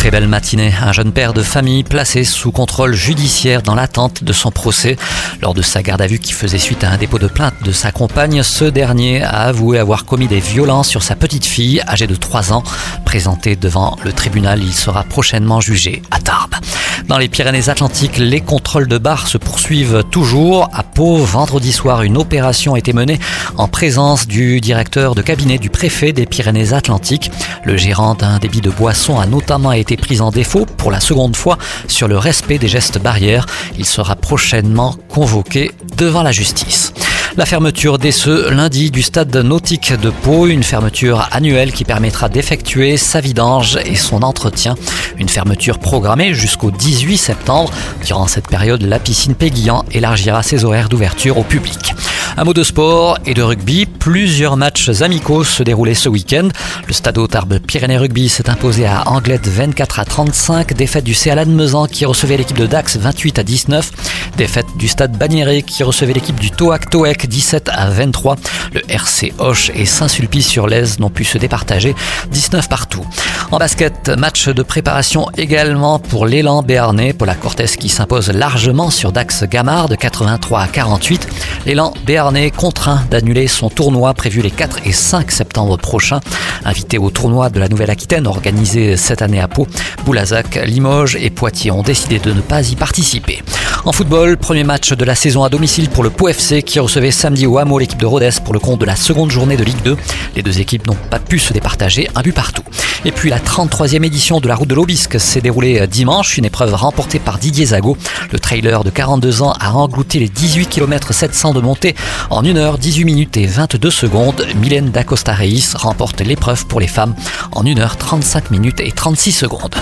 Très belle matinée. Un jeune père de famille placé sous contrôle judiciaire dans l'attente de son procès. Lors de sa garde à vue qui faisait suite à un dépôt de plainte de sa compagne, ce dernier a avoué avoir commis des violences sur sa petite fille âgée de 3 ans. Présenté devant le tribunal, il sera prochainement jugé à Tarbes. Dans les Pyrénées-Atlantiques, les contrôles de bar se poursuivent toujours. À Pau, vendredi soir, une opération a été menée en présence du directeur de cabinet du préfet des Pyrénées-Atlantiques. Le gérant d'un débit de boisson a notamment été pris en défaut pour la seconde fois sur le respect des gestes barrières. Il sera prochainement convoqué devant la justice. La fermeture dès lundi du stade nautique de Pau, une fermeture annuelle qui permettra d'effectuer sa vidange et son entretien. Une fermeture programmée jusqu'au 18 septembre. Durant cette période, la piscine Péguillan élargira ses horaires d'ouverture au public. Un mot de sport et de rugby. Plusieurs matchs amicaux se déroulaient ce week-end. Le Stade Tarbes Pyrénées Rugby s'est imposé à Anglette 24 à 35. Défaite du CA Mezan qui recevait l'équipe de Dax 28 à 19. Défaite du Stade Bagnéré qui recevait l'équipe du Toac Toec 17 à 23. Le RC Hoche et Saint-Sulpice-sur-Lèze n'ont pu se départager 19 partout. En basket, match de préparation également pour l'élan béarnais. Paula Cortez qui s'impose largement sur Dax Gamard de 83 à 48. L'élan béarnais contraint d'annuler son tournoi prévu les 4 et 5 septembre prochains. Invité au tournoi de la Nouvelle-Aquitaine organisé cette année à Pau, Boulazac, Limoges et Poitiers ont décidé de ne pas y participer. En football, premier match de la saison à domicile pour le Pau FC qui recevait samedi au Hameau l'équipe de Rodez pour le compte de la seconde journée de Ligue 2. Les deux équipes n'ont pas pu se départager un but partout. Et puis la 33e édition de la route de l'Aubisque s'est déroulée dimanche, une épreuve remportée par Didier Zago. Le trailer de 42 ans a englouti les 18 km 700 de montée en 1 h 18 minutes et 22 secondes. Mylène Dacosta Reis remporte l'épreuve pour les femmes en 1 h 35 minutes et 36 secondes.